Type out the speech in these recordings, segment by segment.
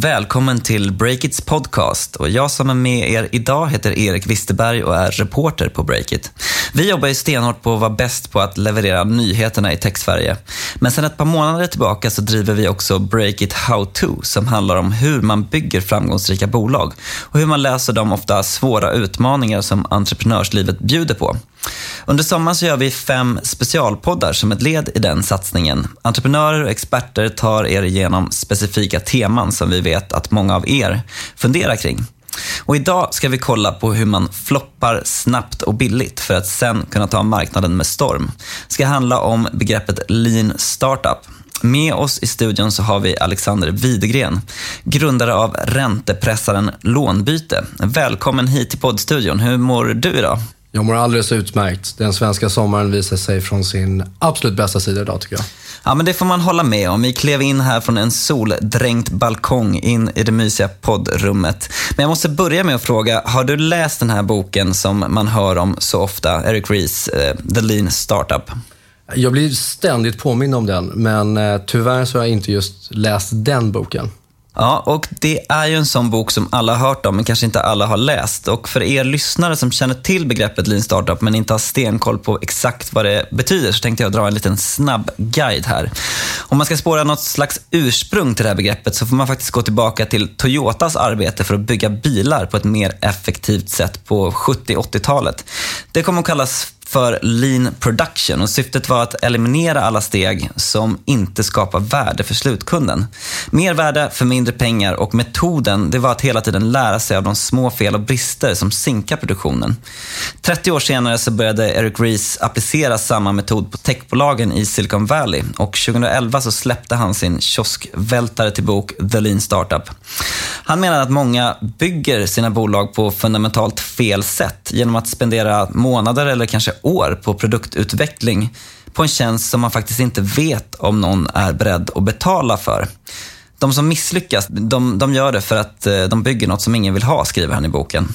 välkommen till Breakits podcast. Och jag som är med er idag heter Erik Wisterberg och är reporter på Breakit. Vi jobbar ju stenhårt på att vara bäst på att leverera nyheterna i Tech-Sverige. Men sedan ett par månader tillbaka så driver vi också Breakit How To som handlar om hur man bygger framgångsrika bolag och hur man löser de ofta svåra utmaningar som entreprenörslivet bjuder på. Under sommaren så gör vi fem specialpoddar som ett led i den satsningen. Entreprenörer och experter tar er igenom specifika teman som vi vet att många av er funderar kring. Och idag ska vi kolla på hur man floppar snabbt och billigt för att sen kunna ta marknaden med storm. Det ska handla om begreppet lean startup. Med oss i studion så har vi Alexander Widegren, grundare av räntepressaren Lånbyte. Välkommen hit till poddstudion. Hur mår du idag? Jag mår alldeles utmärkt. Den svenska sommaren visar sig från sin absolut bästa sida idag tycker jag. Ja, men det får man hålla med om. Vi klev in här från en soldränkt balkong in i det mysiga poddrummet. Men jag måste börja med att fråga, har du läst den här boken som man hör om så ofta, Eric Ries, eh, The Lean Startup? Jag blir ständigt påmind om den, men eh, tyvärr så har jag inte just läst den boken. Ja, och det är ju en sån bok som alla har hört om, men kanske inte alla har läst. Och för er lyssnare som känner till begreppet Lean Startup, men inte har stenkoll på exakt vad det betyder, så tänkte jag dra en liten snabb guide här. Om man ska spåra något slags ursprung till det här begreppet så får man faktiskt gå tillbaka till Toyotas arbete för att bygga bilar på ett mer effektivt sätt på 70-80-talet. Det kommer att kallas för lean production och syftet var att eliminera alla steg som inte skapar värde för slutkunden. Mer värde för mindre pengar och metoden det var att hela tiden lära sig av de små fel och brister som sinkar produktionen. 30 år senare så började Eric Ries applicera samma metod på techbolagen i Silicon Valley och 2011 så släppte han sin kioskvältare till bok The Lean Startup. Han menar att många bygger sina bolag på fundamentalt fel sätt genom att spendera månader eller kanske år på produktutveckling på en tjänst som man faktiskt inte vet om någon är beredd att betala för. De som misslyckas, de, de gör det för att eh, de bygger något som ingen vill ha, skriver han i boken.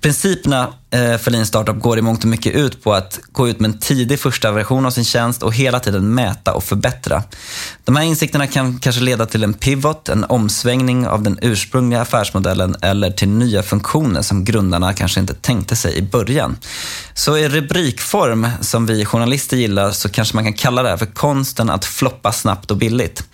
Principerna eh, för Lean Startup går i mångt och mycket ut på att gå ut med en tidig första version av sin tjänst och hela tiden mäta och förbättra. De här insikterna kan kanske leda till en pivot, en omsvängning av den ursprungliga affärsmodellen eller till nya funktioner som grundarna kanske inte tänkte sig i början. Så i rubrikform, som vi journalister gillar, så kanske man kan kalla det här för konsten att floppa snabbt och billigt.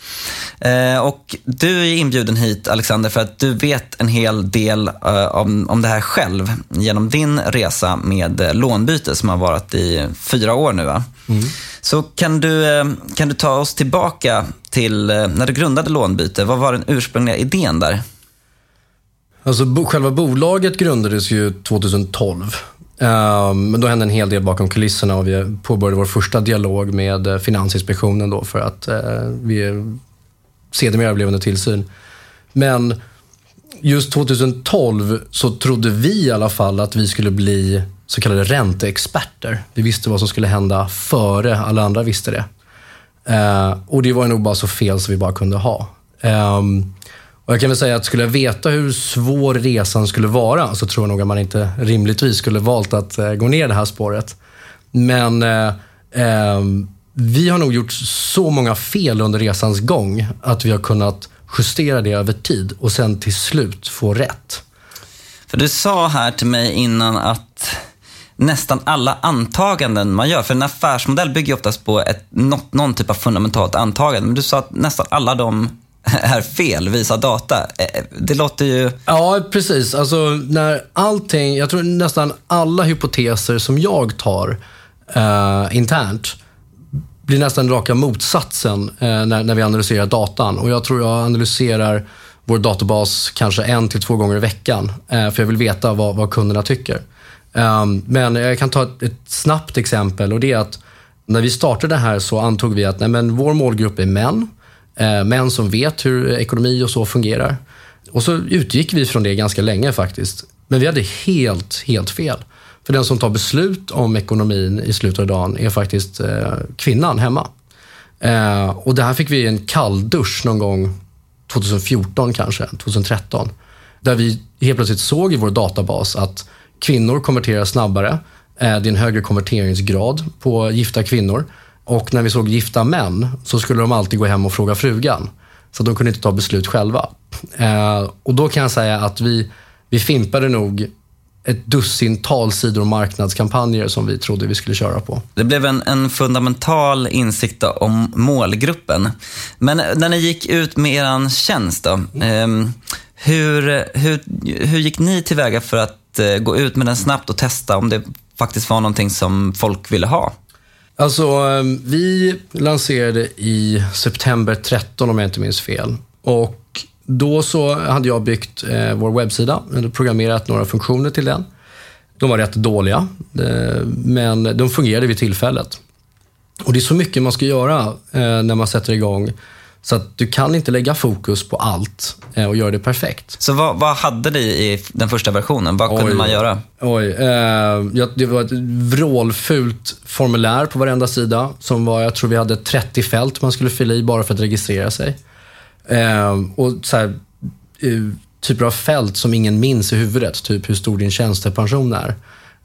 Eh, och du är inbjuden hit, Alexander, för att du vet en hel del eh, om, om det här själv genom din resa med lånbyte som har varit i fyra år nu. Va? Mm. Så kan du, eh, kan du ta oss tillbaka till eh, när du grundade lånbyte. Vad var den ursprungliga idén där? Alltså, själva bolaget grundades ju 2012. Ehm, men då hände en hel del bakom kulisserna och vi påbörjade vår första dialog med eh, Finansinspektionen då för att vi sedermera blev under tillsyn. Men just 2012 så trodde vi i alla fall att vi skulle bli så kallade ränteexperter. Vi visste vad som skulle hända före alla andra visste det. Eh, och det var nog bara så fel som vi bara kunde ha. Eh, och jag kan väl säga att skulle jag veta hur svår resan skulle vara så tror jag nog att man inte rimligtvis skulle valt att eh, gå ner det här spåret. Men eh, ehm, vi har nog gjort så många fel under resans gång att vi har kunnat justera det över tid och sen till slut få rätt. För du sa här till mig innan att nästan alla antaganden man gör, för en affärsmodell bygger oftast på ett, något, någon typ av fundamentalt antagande, men du sa att nästan alla de är fel, visar data. Eh, det låter ju... Ja, precis. Alltså, när allting, jag tror nästan alla hypoteser som jag tar uh, internt blir nästan raka motsatsen eh, när, när vi analyserar datan. Och jag tror jag analyserar vår databas kanske en till två gånger i veckan. Eh, för jag vill veta vad, vad kunderna tycker. Ehm, men jag kan ta ett, ett, snabbt exempel och det är att när vi startade det här så antog vi att nej, men vår målgrupp är män. Eh, män som vet hur ekonomi och så fungerar. Och så utgick vi från det ganska länge faktiskt. Men vi hade helt, helt fel. För den som tar beslut om ekonomin i slutet av dagen är faktiskt eh, kvinnan hemma. Eh, och det här fick vi en kalldusch någon gång 2014 kanske, 2013. Där vi helt plötsligt såg i vår databas att kvinnor konverterar snabbare. Eh, det är en högre konverteringsgrad på gifta kvinnor. Och när vi såg gifta män så skulle de alltid gå hem och fråga frugan. Så de kunde inte ta beslut själva. Eh, och då kan jag säga att vi, vi fimpade nog ett dussintal sidor marknadskampanjer som vi trodde vi skulle köra på. Det blev en, en fundamental insikt om målgruppen. Men när ni gick ut med er tjänst då, eh, hur, hur, hur gick ni tillväga för att eh, gå ut med den snabbt och testa om det faktiskt var någonting som folk ville ha? Alltså, ehm, vi lanserade i september 13 om jag inte minns fel. Och då så hade jag byggt eh, vår webbsida, eller programmerat några funktioner till den. De var rätt dåliga, eh, men de fungerade vid tillfället. Och det är så mycket man ska göra eh, när man sätter igång. Så att du kan inte lägga fokus på allt eh, och göra det perfekt. Så vad, vad hade ni i den första versionen? Vad kunde Oj. man göra? Oj, eh, det var ett vrålfult formulär på varenda sida. Som var, jag tror vi hade 30 fält man skulle fylla i bara för att registrera sig. Eh, och så här, eh, typer av fält som ingen minns i huvudet. Typ hur stor din tjänstepension är.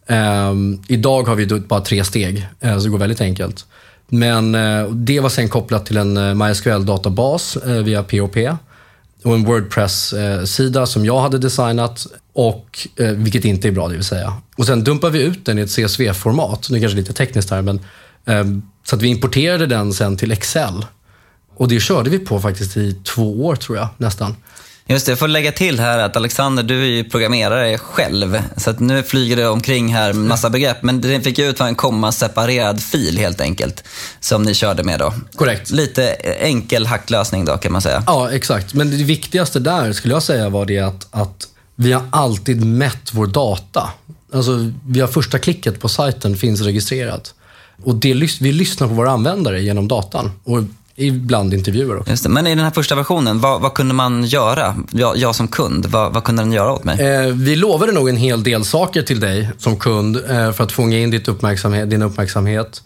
Eh, idag har vi bara tre steg, eh, så det går väldigt enkelt. Men eh, det var sen kopplat till en eh, MySQL-databas eh, via POP och en Wordpress-sida som jag hade designat, och, eh, vilket inte är bra det vill säga. Och Sen dumpade vi ut den i ett CSV-format, nu kanske lite tekniskt här, men eh, så att vi importerade den sen till Excel. Och det körde vi på faktiskt i två år tror jag, nästan. Just det, jag får lägga till här att Alexander, du är ju programmerare själv. Så att nu flyger det omkring här massa begrepp. Men det fick ut var en komma-separerad fil helt enkelt. Som ni körde med då. Korrekt. Lite enkel hacklösning då kan man säga. Ja, exakt. Men det viktigaste där skulle jag säga var det att, att vi har alltid mätt vår data. Alltså, vi har första klicket på sajten finns registrerat. Och det, vi lyssnar på våra användare genom datan. Och ibland intervjuer också. Men i den här första versionen, vad, vad kunde man göra? Jag, jag som kund, vad, vad, kunde den göra åt mig? Eh, vi lovade nog en hel del saker till dig som kund eh, för att fånga in ditt uppmärksamhet, din uppmärksamhet.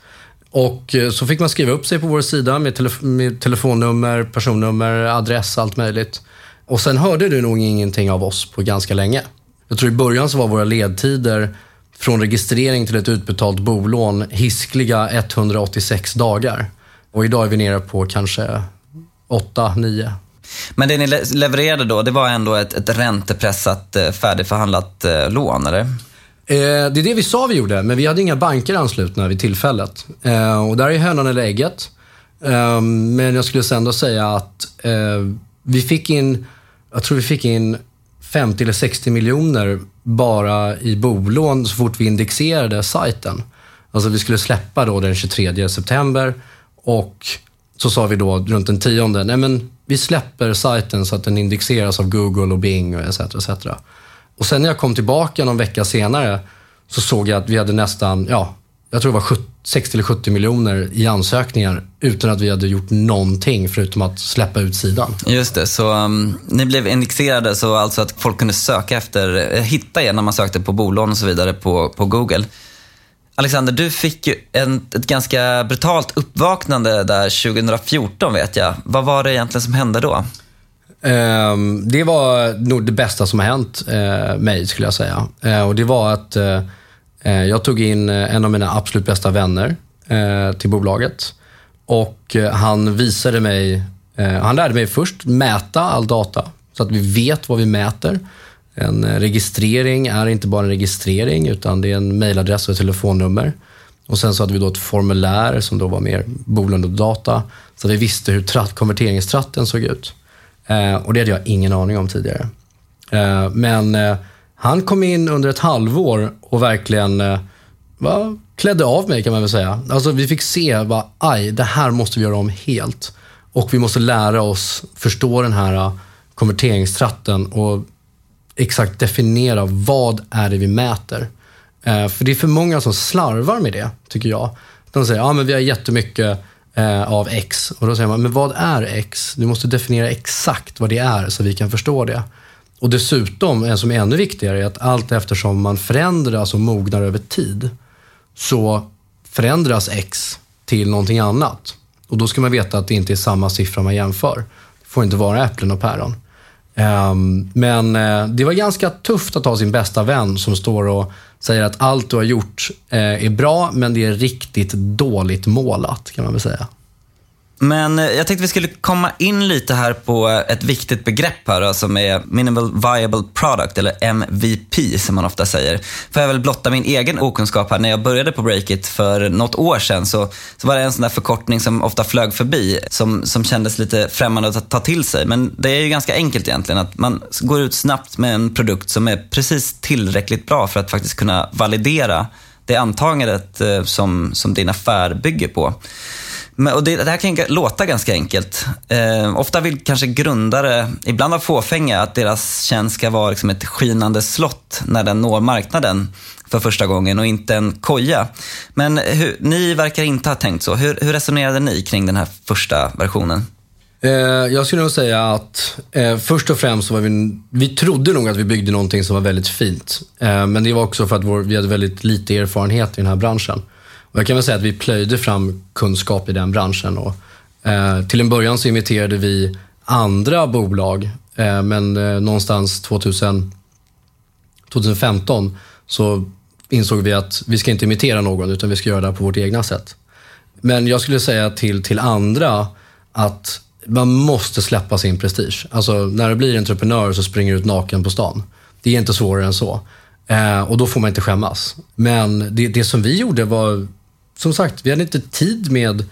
Och eh, så fick man skriva upp sig på vår sida med, telef med telefonnummer, personnummer, adress, allt möjligt. Och sen hörde du nog ingenting av oss på ganska länge. Jag tror i början så var våra ledtider från registrering till ett utbetalt bolån hiskliga 186 dagar. Och idag är vi nere på kanske 8-9. Men det ni levererade då, det var ändå ett, ett räntepressat, eh, färdigförhandlat eh, lån, eller? Eh, det är det vi sa vi gjorde, men vi hade inga banker anslutna vid tillfället. Eh, och där är hönan eller ägget. Eh, men jag skulle ändå säga att vi fick in, jag tror vi fick in 50 eller 60 miljoner bara i bolån så fort vi indexerade sajten. Alltså vi skulle släppa då den 23 september och så sa vi då runt den tionde, nej men vi släpper sajten så att den indexeras av Google och Bing och etc. etc. Och sen när jag kom tillbaka någon vecka senare så såg jag att vi hade nästan, ja, jag tror det var 60 eller 70 miljoner i ansökningar utan att vi hade gjort någonting förutom att släppa ut sidan. Just det, så um, ni blev indexerade så alltså att folk kunde söka efter, eh, hitta er när man sökte på bolån och så vidare på, på Google. Alexander, du fick ju en, ett ganska brutalt uppvaknande där 2014 vet jag. Vad var det egentligen som hände då? Um, det var nog det bästa som har hänt uh, mig, skulle jag säga. Uh, och Det var att uh, jag tog in en av mina absolut bästa vänner till bolaget. Och Han visade mig, han lärde mig först mäta all data, så att vi vet vad vi mäter. En eh, registrering är inte bara en registrering utan det är en mejladress och ett telefonnummer. Och Sen så hade vi då ett formulär som då var mer bolånedata så att vi visste hur tratt, konverteringstratten såg ut. Eh, och det hade jag ingen aning om tidigare. Eh, men eh, han kom in under ett halvår och verkligen eh, va, klädde av mig kan man väl säga. Alltså vi fick se, va, aj, det här måste vi göra om helt. Och vi måste lära oss förstå den här eh, konverteringstratten och exakt definiera vad är det vi mäter. Eh, för det är för många som slarvar med det, tycker jag. De säger, ja men vi har jättemycket eh, av X. Och då säger man, men vad är X? Du måste definiera exakt vad det är så vi kan förstå det. Och dessutom, en som är ännu viktigare, är att allt eftersom man förändras och mognar över tid, så förändras X till någonting annat. Och då ska man veta att det inte är samma siffra man jämför. Det får inte vara äpplen och päron. Um, men uh, det var ganska tufft att ha sin bästa vän som står och säger att allt du har gjort uh, är bra, men det är riktigt dåligt målat, kan man väl säga. Men eh, jag tänkte vi skulle komma in lite här på eh, ett viktigt begrepp här då, som är Minimal Viable Product, eller MVP som man ofta säger. För jag vill blotta min egen okunskap här. När jag började på Breakit för något år sedan så, så var det en sån där förkortning som ofta flög förbi, som, som kändes lite främmande att ta till sig. Men det är ju ganska enkelt egentligen, att man går ut snabbt med en produkt som är precis tillräckligt bra för att faktiskt kunna validera det antagandet eh, som, som din affär bygger på. Men, och det, det, här kan låta ganska enkelt. Eh, ofta vill kanske grundare, ibland av fåfänga, att deras tjänst ska vara liksom ett skinande slott när den når marknaden för första gången och inte en koja. Men hur, ni verkar inte ha tänkt så. Hur, hur resonerade ni kring den här första versionen? Eh, jag skulle nog säga att eh, först och främst så var vi, vi trodde nog att vi byggde någonting som var väldigt fint. Eh, men det var också för att vår, vi hade väldigt lite erfarenhet i den här branschen. Jag kan väl säga att vi plöjde fram kunskap i den branschen. Och, eh, till en början så imiterade vi andra bolag, eh, men eh, någonstans 2000, 2015 så insåg vi att vi ska inte imitera någon, utan vi ska göra det på vårt egna sätt. Men jag skulle säga till, till andra att man måste släppa sin prestige. Alltså när du blir entreprenör så springer du ut naken på stan. Det är inte svårare än så. Eh, och då får man inte skämmas. Men det, det som vi gjorde var som sagt, vi hade inte tid med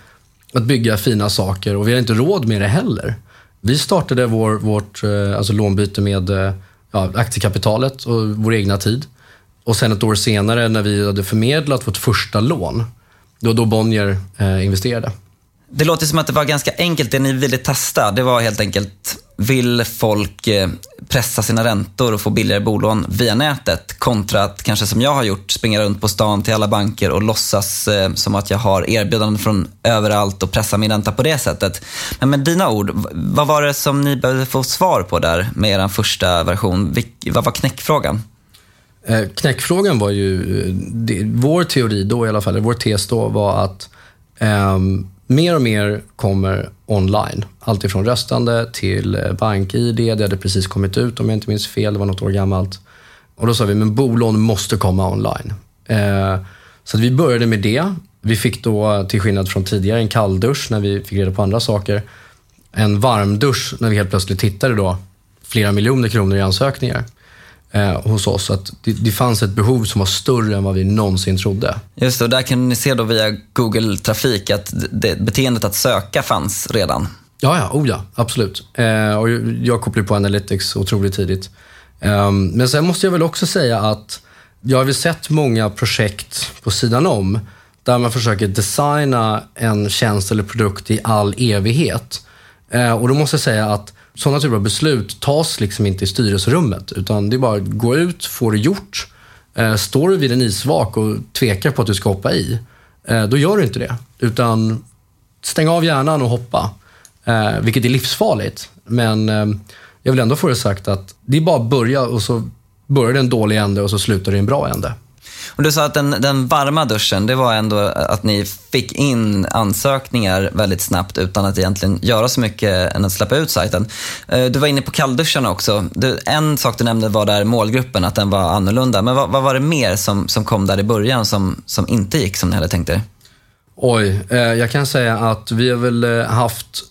att bygga fina saker och vi hade inte råd med det heller. Vi startade vår, vårt eh, alltså lånbyte med eh, ja, aktiekapitalet och vår egna tid. Och sen ett år senare när vi hade förmedlat vårt första lån, då, då Bonnier eh, investerade. Det låter som att det var ganska enkelt. Det ni ville testa, det var helt enkelt, vill folk eh, pressa sina räntor och få billigare bolån via nätet kontra att kanske som jag har gjort, springa runt på stan till alla banker och låtsas eh, som att jag har erbjudanden från överallt och pressa min ränta på det sättet. Men med dina ord, vad var det som ni behövde få svar på där med er första version? Vad var knäckfrågan? Eh, knäckfrågan var ju, vår teori då i alla fall, vår tes då var att um, mer och mer kommer online. Allt ifrån röstande till eh, bank-id. Det hade precis kommit ut om jag inte minns fel. Det var något år gammalt. Och då sa vi, men bolån måste komma online. Eh, så vi började med det. Vi fick då, till skillnad från tidigare, en kalldusch när vi fick reda på andra saker. En varmdusch när vi helt plötsligt tittade då flera miljoner kronor i ansökningar eh, hos oss. Att det, det, fanns ett behov som var större än vad vi någonsin trodde. Just det, och där kan ni se då via Google Trafik att det, beteendet att söka fanns redan. Ja, ja, oh ja absolut. Eh, och jag kopplade på Analytics otroligt tidigt. Eh, men sen måste jag väl också säga att jag har väl sett många projekt på sidan om där man försöker designa en tjänst eller produkt i all evighet. Eh, och då måste jag säga att sådana typer av beslut tas liksom inte i styrelserummet. Utan det är bara att gå ut, få det gjort. Eh, står du vid en isvak och tvekar på att du ska hoppa i, eh, då gör du inte det. Utan stäng av hjärnan och hoppa. Eh, vilket är livsfarligt. Men jag vill ändå få det sagt att det är bara att börja och så börjar det en dålig ände och så slutar det i en bra ände. Och du sa att den, den, varma duschen, det var ändå att ni fick in ansökningar väldigt snabbt utan att egentligen göra så mycket än att släppa ut sajten. Eh, du var inne på kallduscharna också. Du, en sak du nämnde var där målgruppen, att den var annorlunda. Men vad, vad var det mer som, som kom där i början som, som inte gick som ni hade tänkt er? Oj, eh, jag kan säga att vi har väl eh, haft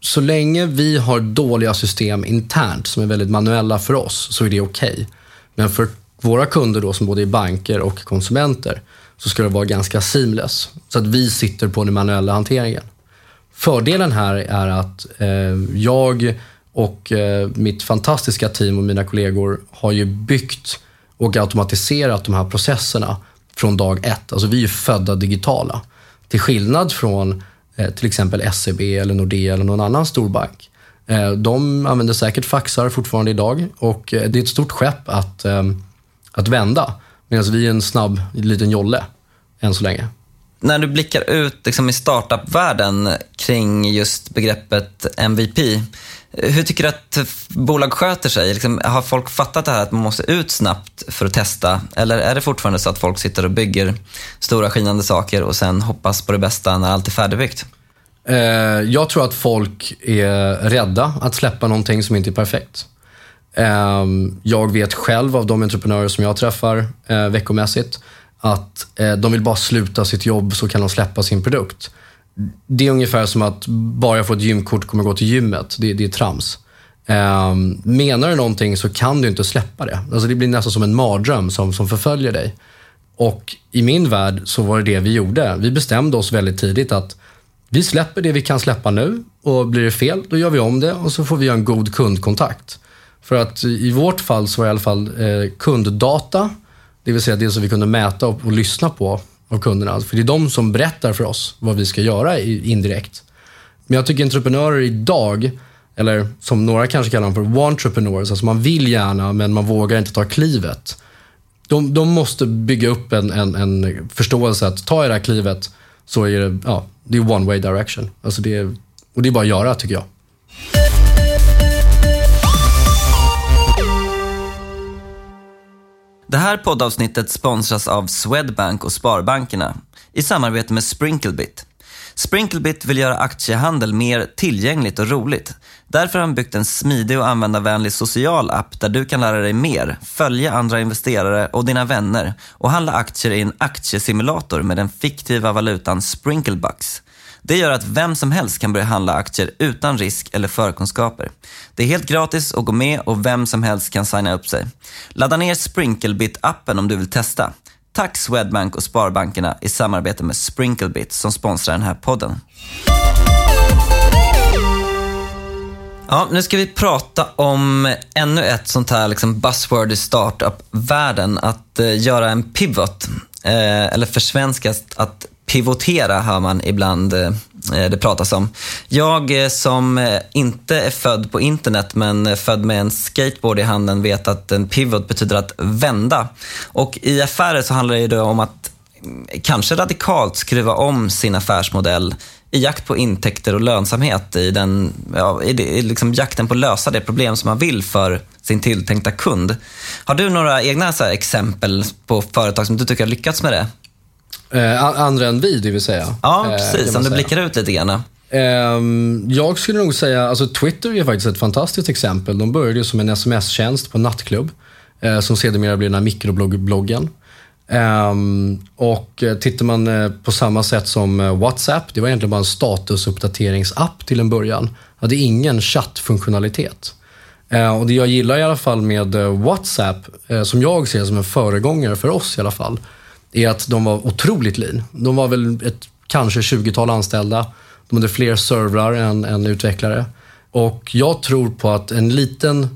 så länge vi har dåliga system internt som är väldigt manuella för oss så är det okej. Okay. Men för våra kunder då, som både är banker och konsumenter, så ska det vara ganska seamless. Så att vi sitter på den manuella hanteringen. Fördelen här är att eh, jag och eh, mitt fantastiska team och mina kollegor har ju byggt och automatiserat de här processerna från dag ett. Alltså vi är födda digitala. Till skillnad från eh, till exempel SEB eller Nordea eller någon annan storbank. Eh, de använder säkert faxar fortfarande idag och eh, det är ett stort skepp att eh, att vända. Medan vi är en snabb liten jolle än så länge. När du blickar ut liksom, i startup-världen kring just begreppet MVP, hur tycker du att bolag sköter sig? Liksom, har folk fattat det här att man måste ut snabbt för att testa? Eller är det fortfarande så att folk sitter och bygger stora skinande saker och sen hoppas på det bästa när allt är färdigbyggt? Eh, jag tror att folk är rädda att släppa någonting som inte är perfekt. Ehm, jag vet själv av de entreprenörer som jag träffar eh, veckomässigt att eh, de vill bara sluta sitt jobb så kan de släppa sin produkt. det är ungefär som att bara jag får ett gymkort kommer jag gå till gymmet. Det, det är trams. Ehm, menar du någonting så kan du inte släppa det. Alltså det blir nästan som en mardröm som, som förföljer dig. Och i min värld så var det det vi gjorde. Vi bestämde oss väldigt tidigt att vi släpper det vi kan släppa nu och blir det fel, då gör vi om det och så får vi en god kundkontakt. För att i vårt fall så var det i alla fall eh, kunddata, det vill säga det som vi kunde mäta och, och lyssna på av kunderna. För det är de som berättar för oss vad vi ska göra indirekt. Men jag tycker entreprenörer idag, eller som några kanske kallar dem för entrepreneurs, alltså man vill gärna men man vågar inte ta klivet. De, de måste bygga upp en, en, en förståelse att ta det här klivet så är det, ja, det är one way direction. Alltså det är, och det är bara att göra tycker jag. Det här poddavsnittet sponsras av Swedbank och Sparbankerna i samarbete med Sprinklebit. Sprinklebit vill göra aktiehandel mer tillgängligt och roligt. Därför har de byggt en smidig och användarvänlig social app där du kan lära dig mer, följa andra investerare och dina vänner och handla aktier i en aktiesimulator med den fiktiva valutan Sprinklebucks. Det gör att vem som helst kan börja handla aktier utan risk eller förkunskaper. Det är helt gratis att gå med och vem som helst kan signa upp sig. Ladda ner Sprinklebit-appen om du vill testa. Tack Swedbank och Sparbankerna i samarbete med Sprinklebit som sponsrar den här podden. Ja, nu ska vi prata om ännu ett sånt här liksom buzzword i startup-världen. Att eh, göra en pivot. Eh, eller försvenskat att pivotera hör man ibland eh, eh, det pratas om. Jag eh, som inte är född på internet men född med en skateboard i handen vet att en pivot betyder att vända. Och i affärer så handlar det om att mm, kanske radikalt skruva om sin affärsmodell i jakt på intäkter och lönsamhet i, den, ja, i, i liksom jakten på att lösa det problem som man vill för sin tilltänkta kund. Har du några egna så exempel på företag som du tycker har lyckats med det? Eh, andra än vi, det vill säga. Ja, eh, precis. Om du blickar ut lite grann. Ehm, jag skulle nog säga, alltså Twitter är faktiskt ett fantastiskt exempel. De började som en sms-tjänst på en nattklubb. Eh, som sedermera blev den här mikrobloggen. Um, och eh, tittar man på samma sätt som WhatsApp, det var egentligen bara en statusuppdateringsapp till en början. Hade ingen chattfunktionalitet. Uh, och det jag gillar i alla fall med WhatsApp, som jag ser som en föregångare för oss i alla fall, är att de var otroligt lean. De var väl ett kanske 20-tal anställda. De hade fler servrar än, än utvecklare. Och jag tror på att en liten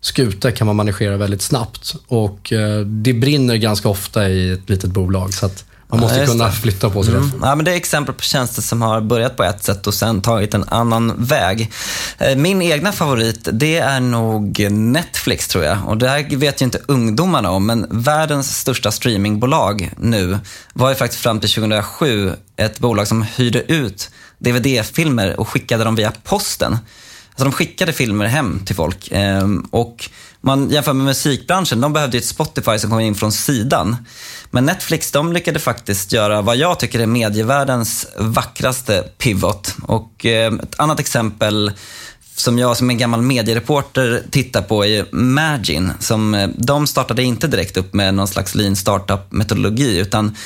skuta kan man managera väldigt snabbt. Och eh, det brinner ganska ofta i ett litet bolag. Så att man måste ja, kunna flytta på sig mm. Ja, men det är exempel på tjänster som har börjat på ett sätt och sen tagit en annan väg. Eh, min egna favorit, det är nog Netflix tror jag. Och det här vet ju inte ungdomarna om, men världens största streamingbolag nu var ju faktiskt fram till 2007 ett bolag som hyrde ut DVD-filmer och skickade dem via posten. Alltså de skickade filmer hem till folk. Ehm, och man jämför med musikbranschen, de behövde ett Spotify som kom in från sidan. Men Netflix, de lyckades faktiskt göra vad jag tycker är medievärldens vackraste pivot. Och eh, ett annat exempel som jag som en gammal mediereporter tittar på är Magin. Som, eh, de startade inte direkt upp med någon slags lean startup-metodologi utan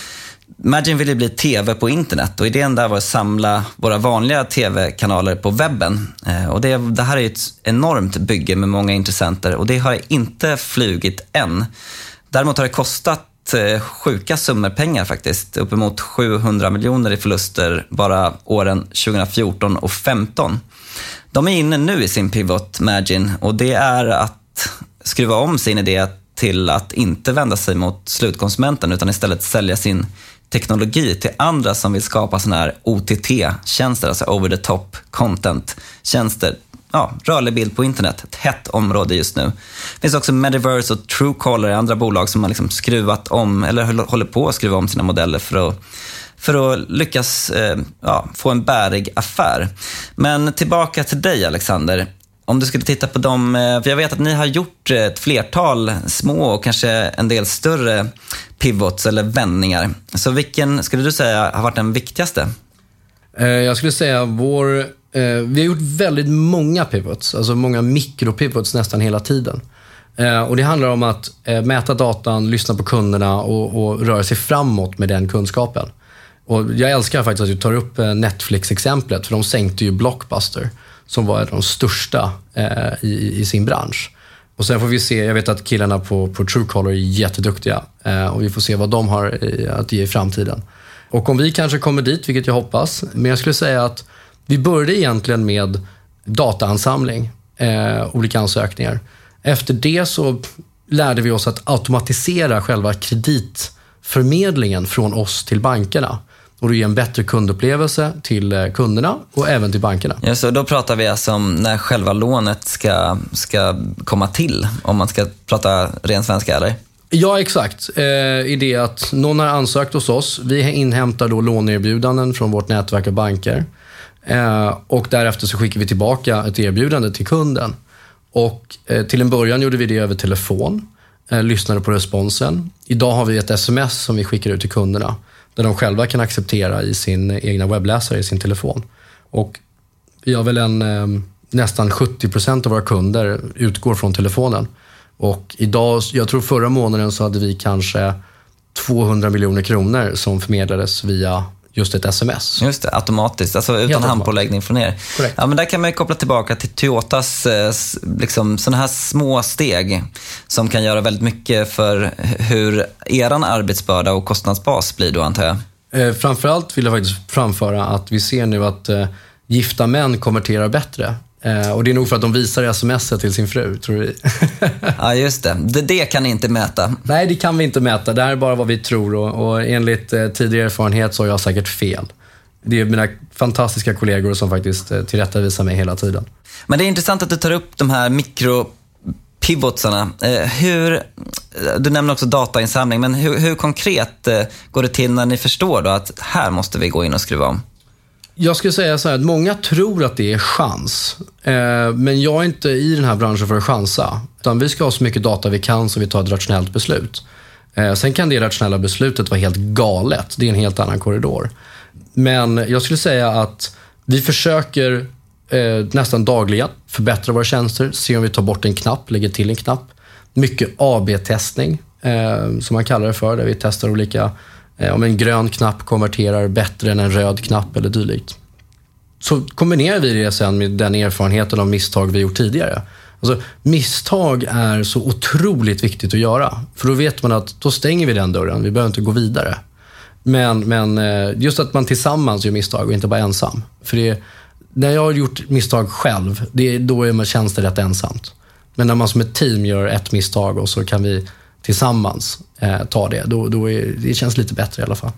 Imagine ville bli tv på internet och idén där var att samla våra vanliga tv-kanaler på webben. Eh, och det, det, här är ett enormt bygge med många intressenter och det har inte flugit än. Däremot har det kostat eh, sjuka summor pengar faktiskt. Uppemot 700 miljoner i förluster bara åren 2014 och 2015. De är inne nu i sin pivot, Magin, och det är att skruva om sin idé till att inte vända sig mot slutkonsumenten utan istället sälja sin teknologi till andra som vill skapa sådana här OTT-tjänster, alltså over the top content-tjänster. Ja, rörlig bild på internet, ett hett område just nu. Det finns också Metaverse och Truecaller, andra bolag som har liksom skruvat om, eller håller på att skruva om sina modeller för att för att lyckas eh, ja, få en bärig affär. Men tillbaka till dig Alexander. Om du skulle titta på dem, eh, för jag vet att ni har gjort eh, ett flertal små och kanske en del större pivots eller vändningar. Så vilken skulle du säga har varit den viktigaste? Eh, jag skulle säga vår... Vi har gjort väldigt många pivots, alltså många mikropivots nästan hela tiden. Och Det handlar om att mäta datan, lyssna på kunderna och, och röra sig framåt med den kunskapen. Och jag älskar faktiskt att du tar upp Netflix-exemplet, för de sänkte ju Blockbuster, som var en av de största eh, i, i, sin bransch. Och sen får vi se, jag vet att killarna på, på Truecaller är jätteduktiga eh, och vi får se vad de har eh, att ge i framtiden. Och om vi kanske kommer dit, vilket jag hoppas, men jag skulle säga att vi började egentligen med dataansamling, eh, olika ansökningar. Efter det så lärde vi oss att automatisera själva kreditförmedlingen från oss till bankerna. Och det ger en bättre kundupplevelse till eh, kunderna och även till bankerna. Ja, så då pratar vi alltså om när själva lånet ska, ska komma till, om man ska prata ren svenska eller? Ja, exakt. Eh, I det att någon har ansökt hos oss. Vi inhämtar då låneerbjudanden från vårt nätverk av banker. Eh, och därefter så skickar vi tillbaka ett erbjudande till kunden. Och eh, till en början gjorde vi det över telefon, eh, lyssnade på responsen. Idag har vi ett sms som vi skickar ut till kunderna, där de själva kan acceptera i sin egna webbläsare i sin telefon. Och vi har väl en, ehm, nästan 70 procent av våra kunder utgår från telefonen. Och idag, jag tror förra månaden så hade vi kanske 200 miljoner kronor som förmedlades via just ett sms. Just det, automatiskt, alltså utan handpåläggning från er. Korrekt. Ja, men där kan man ju koppla tillbaka till Toyotas eh, liksom, sådana här små steg som kan göra väldigt mycket för hur er arbetsbörda och kostnadsbas blir då, antar jag. Eh, framförallt vill jag faktiskt framföra att vi ser nu att eh, gifta män konverterar bättre. Eh, och det är nog för att de visar sms till sin fru, tror vi. ja, just det. det. det. kan ni inte mäta. Nej, det kan vi inte mäta. Det här är bara vad vi tror och, och enligt eh, tidigare erfarenhet så har jag säkert fel. Det är mina fantastiska kollegor som faktiskt eh, tillrättavisar mig hela tiden. Men det är intressant att du tar upp de här mikro pivotsarna. Eh, hur, du nämner också datainsamling, men hur, hur konkret eh, går det till när ni förstår då att här måste vi gå in och skruva om? Jag skulle säga så här, att många tror att det är chans. Eh, men jag är inte i den här branschen för att chansa. Utan vi ska ha så mycket data vi kan så vi tar ett rationellt beslut. Eh, sen kan det rationella beslutet vara helt galet. Det är en helt annan korridor. Men jag skulle säga att vi försöker eh, nästan dagligen förbättra våra tjänster. Se om vi tar bort en knapp, lägger till en knapp. Mycket AB-testning, eh, som man kallar det för, där vi testar olika Eh, om en grön knapp konverterar bättre än en röd knapp eller dylikt. Så kombinerar vi det sen med den erfarenheten av misstag vi gjort tidigare. Alltså, misstag är så otroligt viktigt att göra. För då vet man att då stänger vi den dörren, vi behöver inte gå vidare. Men, men eh, just att man tillsammans gör misstag och inte bara ensam. För det, när jag har gjort misstag själv, det, då är man, känns det rätt ensamt. Men när man som ett team gör ett misstag och så kan vi tillsammans eh, ta det, då, då är, det känns lite bättre i alla fall.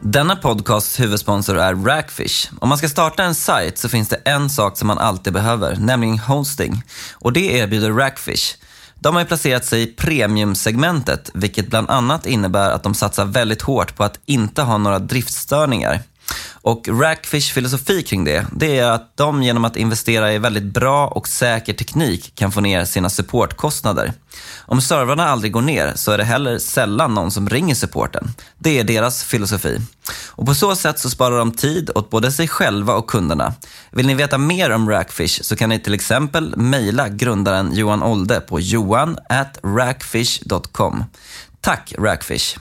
Denna podcasts huvudsponsor är Rackfish. Om man ska starta en sajt så finns det en sak som man alltid behöver, nämligen hosting. Och det erbjuder Rackfish. De har placerat sig i premiumsegmentet, vilket bland annat innebär att de satsar väldigt hårt på att inte ha några driftstörningar. Och Rackfish filosofi kring det, det är att de genom att investera i väldigt bra och säker teknik kan få ner sina supportkostnader. Om servrarna aldrig går ner så är det heller sällan någon som ringer supporten. Det är deras filosofi. Och på så sätt så sparar de tid åt både sig själva och kunderna. Vill ni veta mer om Rackfish så kan ni till exempel mejla grundaren Johan Olde på johan at rackfish.com. Tack Rackfish!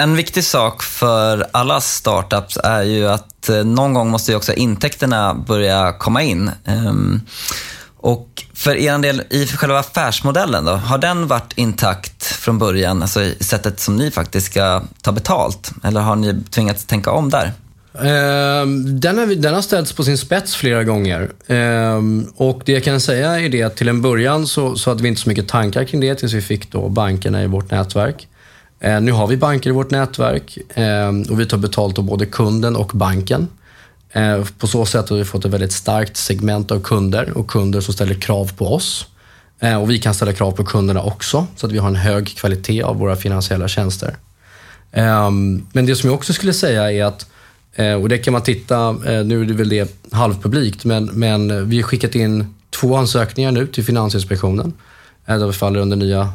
En viktig sak för alla startups är ju att eh, någon gång måste ju också intäkterna börja komma in. Ehm, och för er del, i själva affärsmodellen då, har den varit intakt från början, alltså i sättet som ni faktiskt ska ta betalt? Eller har ni tvingats tänka om där? Ehm, den, har, den har ställts på sin spets flera gånger. Ehm, och det jag kan säga är det att till en början så, så hade vi inte så mycket tankar kring det tills vi fick då bankerna i vårt nätverk. Eh, nu har vi banker i vårt nätverk eh, och vi tar betalt av både kunden och banken. Eh, på så sätt har vi fått ett väldigt starkt segment av kunder och kunder som ställer krav på oss. Eh, och vi kan ställa krav på kunderna också, så att vi har en hög kvalitet av våra finansiella tjänster. Ehm, men det som jag också skulle säga är att, eh, och det kan man titta, eh, nu är det väl det halvpublikt, men, men vi har skickat in två ansökningar nu till Finansinspektionen, där vi faller under nya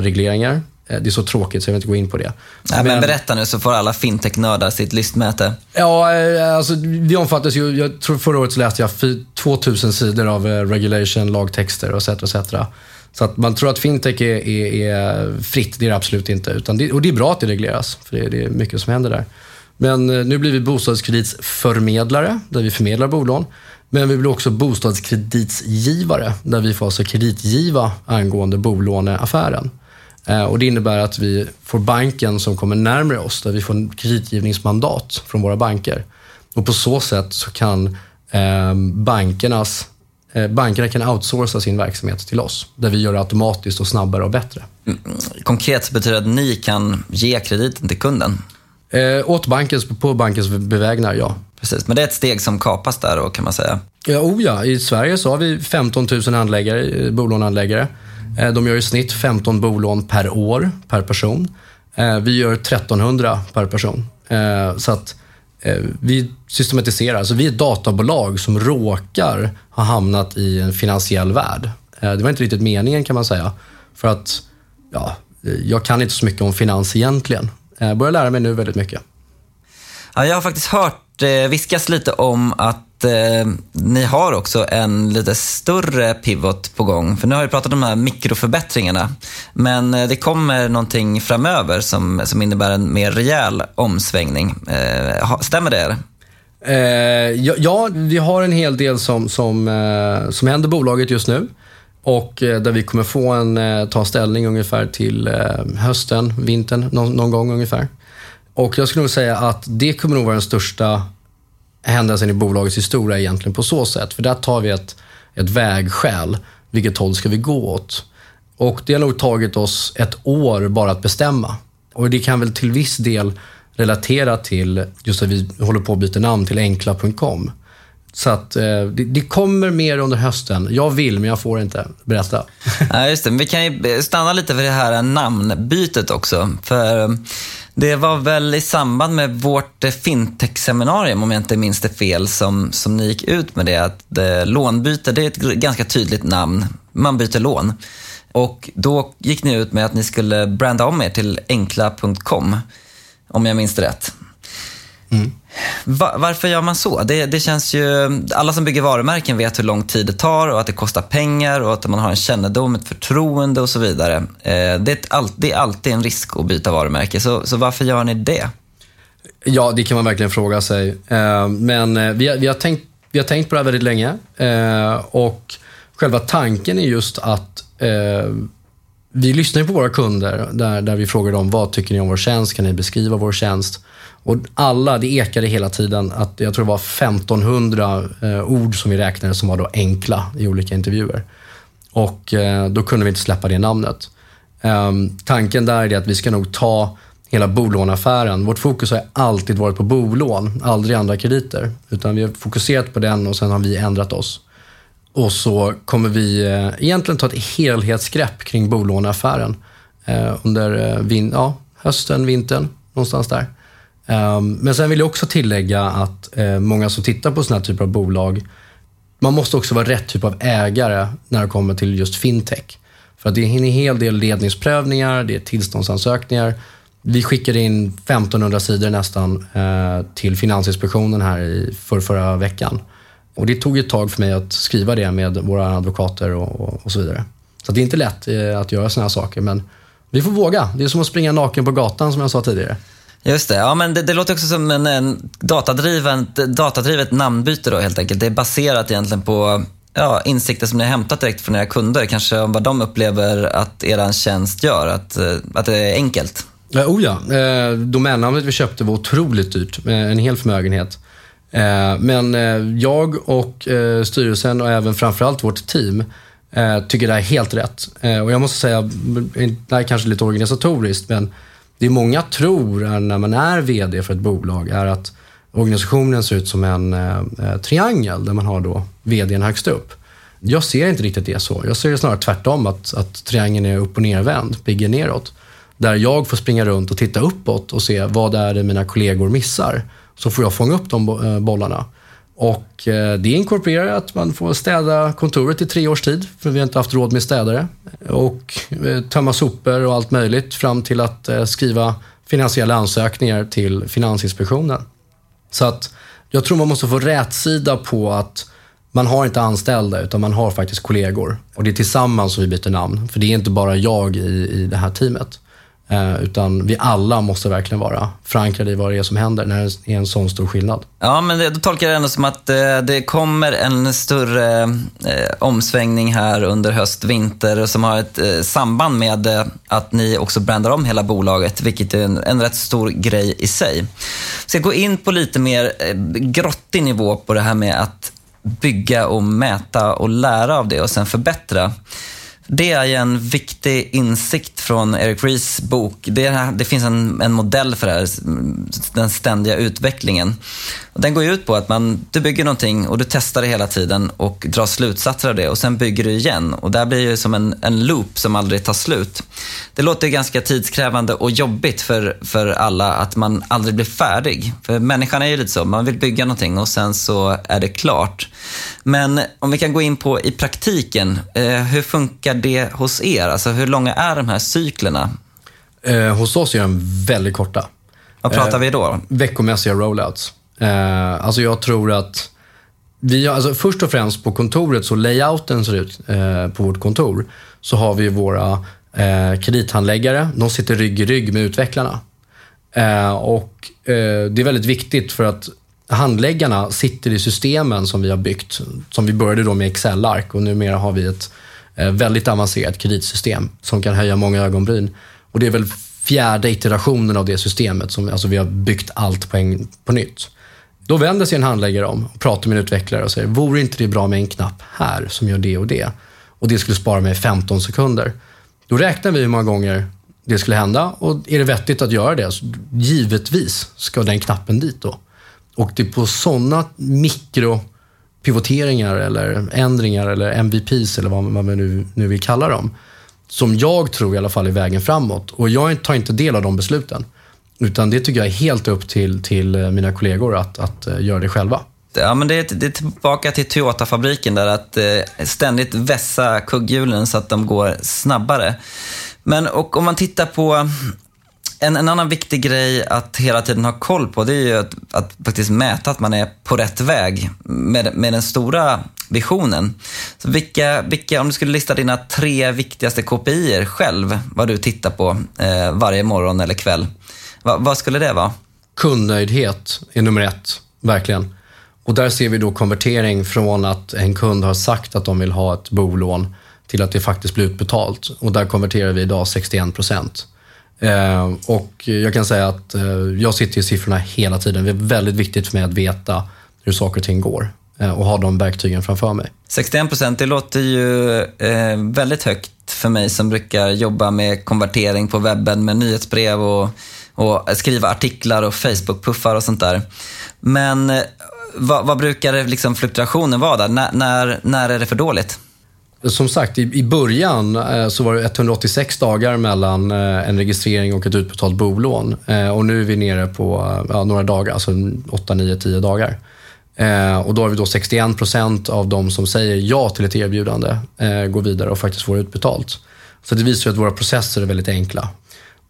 regleringar det är så tråkigt så jag vill inte gå in på det. Nej, men, berätta nu så får alla fintech-nördar sitt lystmäte. Ja, alltså, vi omfattas ju, jag tror förra året så läste jag 2000 sidor av regulation, lagtexter och etc. etc. Så att man tror att fintech är, är, är fritt, det är det absolut inte. Utan det, och det är bra att det regleras, för det, det är mycket som händer där. Men eh, nu blir vi bostadskreditsförmedlare, där vi förmedlar bolån. Men vi blir också bostadskreditsgivare, där vi får alltså kreditgiva angående bolåneaffären. Eh, och det innebär att vi får banken som kommer närmare oss, där vi får kreditgivningsmandat från våra banker. Och på så sätt så kan eh, bankernas Eh, bankerna kan outsourca sin verksamhet till oss, där vi gör det automatiskt och snabbare och bättre. Mm, konkret betyder det att ni kan ge krediten till kunden? Eh, åt bankens, på bankens bevägnar, ja. Precis, men det är ett steg som kapas där då, kan man säga? Ja, oh ja. I Sverige så har vi 15 000 handläggare, eh, bolånehandläggare. Eh, de gör i snitt 15 bolån per år, per person. Eh, vi gör 1300 per person. Eh, så att vi systematiserar, alltså vi är ett databolag som råkar ha hamnat i en finansiell värld. Det var inte riktigt meningen kan man säga. För att, ja, jag kan inte så mycket om finans egentligen. Jag börjar lära mig nu väldigt mycket. Ja, jag har faktiskt hört viskas lite om att eh, ni har också en lite större pivot på gång. För nu har vi pratat om de här mikroförbättringarna. Men eh, det kommer någonting framöver som, som innebär en mer rejäl omsvängning. Eh, stämmer det? Eh, ja, ja, vi har en hel del som, som, eh, som händer bolaget just nu. Och eh, där vi kommer få en, eh, ta ställning ungefär till hösten, vintern, någon, någon gång ungefär. Och jag skulle nog säga att det kommer nog vara den största händelsen i bolagets historia egentligen på så sätt. För där tar vi ett, ett vägskäl. Vilket håll ska vi gå åt? Och det har nog tagit oss ett år bara att bestämma. Och det kan väl till viss del relatera till just att vi håller på att byta namn till enkla.com. Så att eh, det, det, kommer mer under hösten. Jag vill, men jag får inte. Berätta. Ja, just det. Men vi kan ju stanna lite för det här namnbytet också. För det var väl i samband med vårt fintech-seminarium, om jag inte minns det fel, som, som ni gick ut med det. Att eh, lånbyte, det är ett ganska tydligt namn. Man byter lån. Och då gick ni ut med att ni skulle branda om er till enkla.com, om jag minns det rätt. Mm. Va varför gör man så? Det, det, känns ju... Alla som bygger varumärken vet hur lång tid det tar och att det kostar pengar och att man har en kännedom, ett förtroende och så vidare. Eh, det, är all, det, är alltid en risk att byta varumärke, så, så varför gör ni det? Ja, det kan man verkligen fråga sig. Eh, men eh, vi har, vi, har tänkt, vi har tänkt på det här väldigt länge eh, och själva tanken är just att eh, vi lyssnar på våra kunder där, där vi frågar dem vad tycker ni om vår tjänst? Kan ni beskriva vår tjänst? Och alla, det ekade hela tiden att jag tror det var 1500 eh, ord som vi räknade som var då enkla i olika intervjuer. Och eh, då kunde vi inte släppa det namnet. Eh, tanken där är att vi ska nog ta hela bolånaffären. Vårt fokus har alltid varit på bolån, aldrig andra krediter. Utan vi har fokuserat på den och sen har vi ändrat oss. Och så kommer vi eh, egentligen ta ett helhetsgrepp kring bolåneaffären eh, under eh, vin ja, hösten, vintern, någonstans där. Ehm, men sen vill jag också tillägga att eh, många som tittar på sådana här typer av bolag, man måste också vara rätt typ av ägare när det kommer till just fintech. För att det är en hel del ledningsprövningar, det är tillståndsansökningar. Vi skickade in 1500 sidor nästan eh, till Finansinspektionen här i för förra veckan. Och det tog ett tag för mig att skriva det med våra advokater och, och, och så vidare. Så det är inte lätt eh, att göra sådana här saker, men vi får våga. Det är som att springa naken på gatan som jag sa tidigare. Just det. Ja, men det, det låter också som en, en datadriven, datadrivet namnbyte då helt enkelt. Det är baserat egentligen på ja, insikter som ni har hämtat direkt från era kunder. Kanske om vad de upplever att er tjänst gör, att, eh, att det är enkelt. Ja, oh ja. Eh, domännamnet vi köpte var otroligt dyrt, eh, en hel förmögenhet. Eh, men eh, jag och eh, styrelsen och även framförallt vårt team eh, tycker det är helt rätt. Eh, och jag måste säga, det här är kanske lite organisatoriskt, men det många tror när man är VD för ett bolag är att organisationen ser ut som en eh, eh triangel där man har då VDn högst upp. Jag ser inte riktigt det så. Jag ser det snarare tvärtom, att, att triangeln är upp och nervänd, piggen neråt. Där jag får springa runt och titta uppåt och se vad det är det mina kollegor missar. Så får jag fånga upp de eh, bollarna. Och eh, det inkorporerar att man får städa kontoret i tre års tid, för vi har inte haft råd med städare. Och eh, tömma sopor och allt möjligt fram till att eh, skriva finansiella ansökningar till Finansinspektionen. Så att jag tror man måste få rätsida på att man har inte anställda, utan man har faktiskt kollegor. Och det är tillsammans som vi byter namn. För det är inte bara jag i, i det här teamet. Eh, utan vi alla måste verkligen vara förankrade i vad det är som händer när det är en sån stor skillnad. Ja, men det, då tolkar jag det ändå som att eh, det kommer en större eh, omsvängning här under höst, vinter som har ett eh, samband med eh, att ni också brandar om hela bolaget, vilket är en, en rätt stor grej i sig. Så jag går in på lite mer eh, grottig nivå på det här med att bygga och mäta och lära av det och sen förbättra. Det är ju en viktig insikt från Eric Ries bok. Det, här, det finns en, en, modell för det här, den ständiga utvecklingen. Och den går ut på att man, du bygger någonting och du testar det hela tiden och drar slutsatser av det och sen bygger du igen. Och det blir det som en, en loop som aldrig tar slut. Det låter ganska tidskrävande och jobbigt för, för alla att man aldrig blir färdig. För människan är ju lite så, man vill bygga någonting och sen så är det klart. Men om vi kan gå in på i praktiken, eh, hur funkar det hos er? Alltså hur långa är de här cyklerna? Eh, hos oss är de väldigt korta. Vad pratar eh, vi då? Veckomässiga rollouts. Eh, alltså jag tror att vi har, alltså först och främst på kontoret, så layouten ser ut eh, på vårt kontor, så har vi våra eh, kredithandläggare. De sitter rygg i rygg med utvecklarna. Eh, och eh, Det är väldigt viktigt för att handläggarna sitter i systemen som vi har byggt. Som vi började då med Excel-ark och numera har vi ett Eh, väldigt avancerat kreditsystem som kan höja många ögonbryn. Och det är väl fjärde iterationen av det systemet som alltså vi har byggt allt på, en, på nytt. Då vänder sig en handläggare om och pratar med en utvecklare och säger, vore inte det bra med en knapp här som gör det och det? Och det skulle spara mig 15 sekunder. Då räknar vi hur många gånger det skulle hända och är det vettigt att göra det, så givetvis ska den knappen dit då. Och det är på sådana mikro pivoteringar eller ändringar eller MVPs eller vad man nu, nu vill kalla dem, som jag tror i alla fall är vägen framåt. Och jag tar inte del av de besluten. Utan det tycker jag är helt upp till, till eh, mina kollegor att, att eh, göra det själva. Ja, men det, är, det är tillbaka till Toyota-fabriken där, att eh, ständigt vässa kugghjulen så att de går snabbare. Men och om man tittar på en, en annan viktig grej att hela tiden ha koll på, det är ju att, att faktiskt mäta att man är på rätt väg med, med den stora visionen. Så vilka, vilka, om du skulle lista dina tre viktigaste KPI själv, vad du tittar på eh, varje morgon eller kväll, Va, vad skulle det vara? Kundnöjdhet är nummer ett, verkligen. Och där ser vi då konvertering från att en kund har sagt att de vill ha ett bolån till att det faktiskt blir utbetalt. Och där konverterar vi idag 61 procent. Eh, och jag kan säga att eh, jag sitter i siffrorna hela tiden. Det är väldigt viktigt för mig att veta hur saker och ting går eh, och ha de verktygen framför mig. 61 procent, det låter ju eh, väldigt högt för mig som brukar jobba med konvertering på webben med nyhetsbrev och, och skriva artiklar och Facebook-puffar och sånt där. Men eh, vad, vad brukar liksom fluktuationen vara där? N när, när är det för dåligt? Som sagt, i, i början eh, så var det 186 dagar mellan eh, en registrering och ett utbetalt bolån. Eh, och nu är vi nere på ja, några dagar, alltså 8, 9, 10 dagar. och då har vi då 61 procent av de som säger ja till ett erbjudande går vidare och faktiskt får utbetalt. Så det visar att våra processer är väldigt enkla.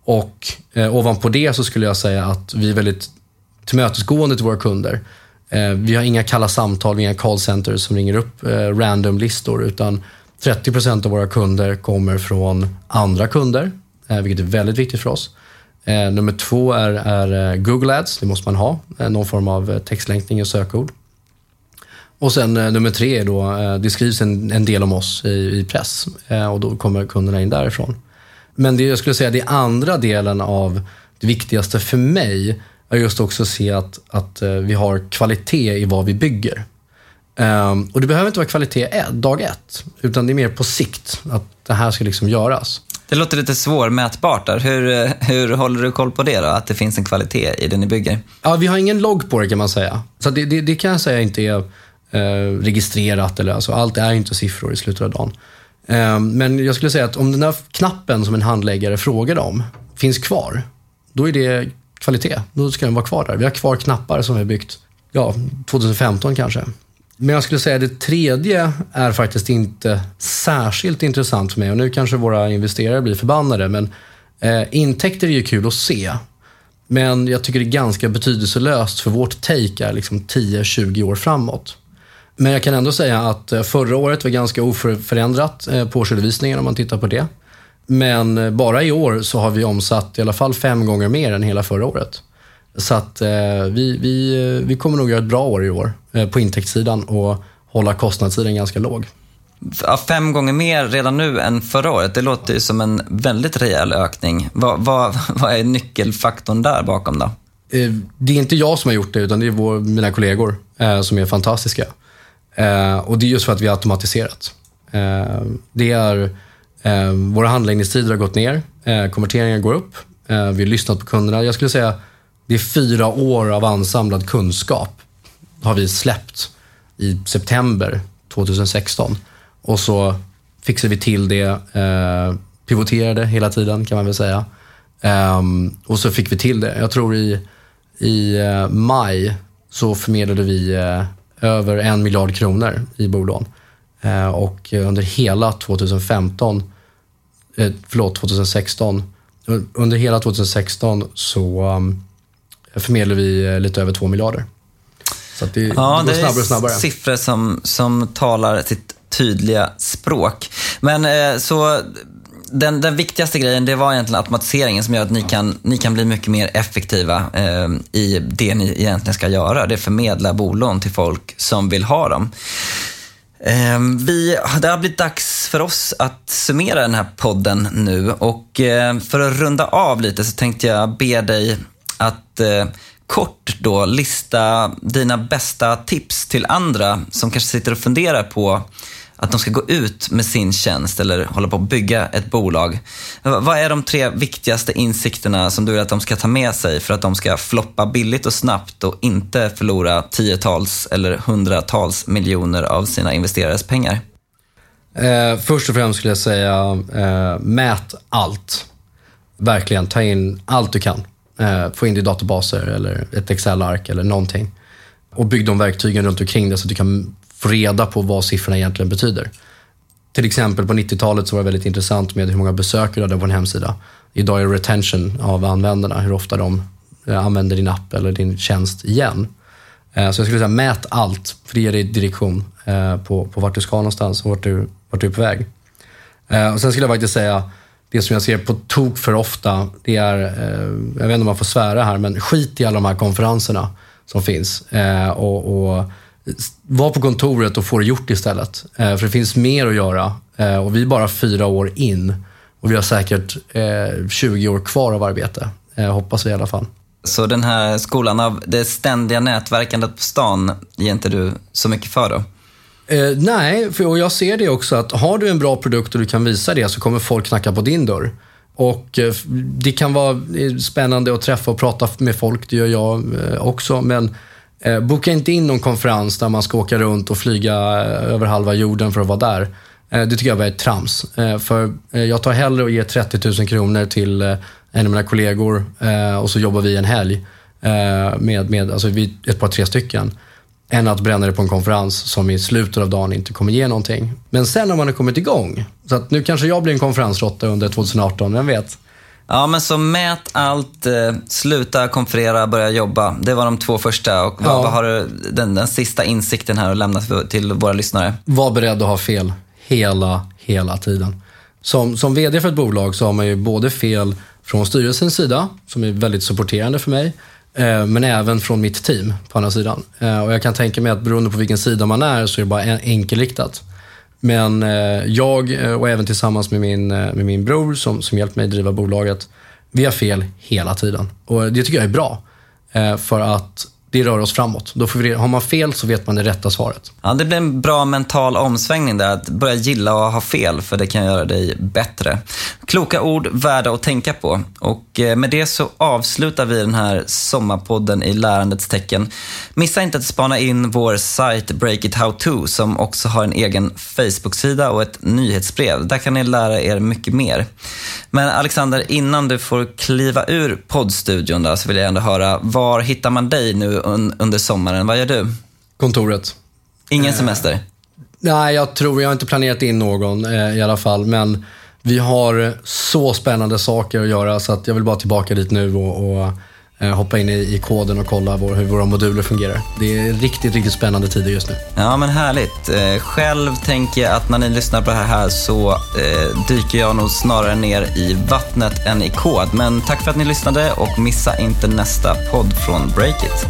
Och eh, ovanpå det så skulle jag säga att vi är väldigt tillmötesgående till våra kunder. Eh, vi har inga kalla samtal, inga callcenters som ringer upp eh, random-listor, utan 30 procent av våra kunder kommer från andra kunder, eh, vilket är väldigt viktigt för oss. Eh, nummer två är, är, eh, Google Ads, det måste man ha, någon form av textlänkning och sökord. Och sen nummer tre är då, det skrivs en, en del om oss i, i press och då kommer kunderna in därifrån. Men det jag skulle säga, det andra delen av det viktigaste för mig är just också att se att, att vi har kvalitet i vad vi bygger. Um, och det behöver inte vara kvalitet dag ett, utan det är mer på sikt att det här ska liksom göras. Det låter lite svårmätbart där. Hur, hur håller du koll på det då, att det finns en kvalitet i det ni bygger? Ja, vi har ingen logg på det kan man säga. Så det, det, det kan jag säga inte är eh, registrerat, eller alltså, allt är inte siffror i slutet av dagen. Eh, men jag skulle säga att om den där knappen som en handläggare frågade om finns kvar, då är det kvalitet. Då ska den vara kvar där. Vi har kvar knappar som vi har byggt ja, 2015 kanske. Men jag skulle säga att det tredje är faktiskt inte särskilt intressant för mig. Och nu kanske våra investerare blir förbannade, men eh, intäkter är ju kul att se. Men jag tycker det är ganska betydelselöst för vårt take är liksom 10-20 år framåt. Men jag kan ändå säga att eh, förra året var ganska oförändrat på årsredovisningen om man tittar på det. Men eh, bara i år så har vi omsatt i alla fall fem gånger mer än hela förra året. Så att vi, vi, vi kommer nog göra ett bra år i år på intäktssidan och hålla kostnadssidan ganska låg. fem gånger mer redan nu än förra året, det låter ju som en väldigt rejäl ökning. Vad, vad, vad är nyckelfaktorn där bakom då? Det är inte jag som har gjort det, utan det är vår, mina kollegor som är fantastiska. Eh, och det är just för att vi har automatiserat. Eh, det är, eh, våra handläggningstider har gått ner, eh, konverteringen går upp, eh, vi har lyssnat på kunderna. Jag skulle säga det är fyra år av ansamlad kunskap har vi släppt i september 2016. Och så fixade vi till det, eh, pivoterade hela tiden kan man väl säga. Um, och så fick vi till det. Jag tror i, i uh, maj så förmedlade vi uh, över en miljard kronor i bolån. Eh, och under hela 2015, eh, förlåt 2016, under hela 2016 så um, förmedlade vi eh, lite över två miljarder. Så det, ja, det går snabbare och snabbare. siffror som, som talar sitt tydliga språk. Men så den, den viktigaste grejen det var egentligen automatiseringen som gör att ni kan, ni kan bli mycket mer effektiva eh, i det ni egentligen ska göra. Det är förmedla bolån till folk som vill ha dem. Eh, vi, det har blivit dags för oss att summera den här podden nu och eh, för att runda av lite så tänkte jag be dig att eh, kort då lista dina bästa tips till andra som kanske sitter och funderar på att de ska gå ut med sin tjänst eller hålla på att bygga ett bolag. Vad är de tre viktigaste insikterna som du vill att de ska ta med sig för att de ska floppa billigt och snabbt och inte förlora tiotals eller hundratals miljoner av sina investerares pengar? Eh, först och främst skulle jag säga, eh, mät allt. Verkligen, ta in allt du kan. Eh, få in det i databaser eller ett Excel-ark eller någonting. Och bygg de verktygen runt omkring det så att du kan få reda på vad siffrorna egentligen betyder. Till exempel på 90-talet så var det väldigt intressant med hur många besökare du hade på en hemsida. Idag är det retention av användarna, hur ofta de eh, använder din app eller din tjänst igen. Eh, så jag skulle säga mät allt, för det ger dig direktion eh, på, på vart du ska någonstans och vart du, vart du är på väg. Eh, och sen skulle jag faktiskt säga, det som jag ser på tok för ofta, det är, eh, jag vet inte om man får svära här, men skit i alla de här konferenserna som finns. Eh, och, och var på kontoret och få det gjort istället. Eh, för det finns mer att göra och vi är bara fyra år in och vi har säkert 20 år kvar av arbete. hoppas vi i alla fall. Så den här skolan av det ständiga nätverkandet på stan ger inte du så mycket för då? Eh, nej, för, och jag ser det också att har du en bra produkt och du kan visa det så kommer folk knacka på din dörr. Och eh, det kan vara eh, spännande att träffa och prata med folk, det gör jag eh, också. Men eh, boka inte in någon konferens där man ska åka runt och flyga eh, över halva jorden för att vara där. Det tycker jag bara är trams. För jag tar hellre och ger 30 000 kronor till en av mina kollegor och så jobbar vi en helg med, med alltså vi, ett par, tre stycken. Än att bränna det på en konferens som i slutet av dagen inte kommer ge någonting. Men sen har man har kommit igång. Så att nu kanske jag blir en konferensråtta under 2018, vem vet? Ja, men så mät allt, eh, sluta konferera, börja jobba. Det var de två första. Och vad, ja. vad har du den, den sista insikten här att lämna till våra lyssnare? Var beredd att ha fel hela, hela tiden. Som, som VD för ett bolag så har man ju både fel från styrelsens sida, som är väldigt supporterande för mig, Eh, men även från mitt team på andra sidan. Eh, och jag kan tänka mig att beroende på vilken sida man är så är det bara enkelriktat. Men eh, jag och även tillsammans med min, med min bror som, som hjälpt mig driva bolaget, vi har fel hela tiden. Och det tycker jag är bra. För att det rör oss framåt. Då får vi, har man fel så vet man det rätta svaret. Ja, det blir en bra mental omsvängning där, att börja gilla att ha fel, för det kan göra dig bättre. Kloka ord värda att tänka på. Och eh, med det så avslutar vi den här sommarpodden i lärandets tecken. Missa inte att spana in vår sajt Break It How To som också har en egen Facebook-sida och ett nyhetsbrev. Där kan ni lära er mycket mer. Men Alexander, innan du får kliva ur poddstudion där, så vill jag ändå höra, var hittar man dig nu un under sommaren? Vad gör du? Kontoret. Ingen semester? Nej, jag tror, jag har inte planerat in någon eh, i alla fall. Men vi har så spännande saker att göra så att jag vill bara tillbaka dit nu och, och eh, Eh, hoppa in i, koden och kolla vår, hur våra moduler fungerar. Det är riktigt, riktigt spännande tider just nu. Ja, men härligt. Eh, själv tänker jag att när ni lyssnar på det här så eh, dyker jag nog snarare ner i vattnet än i kod. Men tack för att ni lyssnade och missa inte nästa podd från Breakit.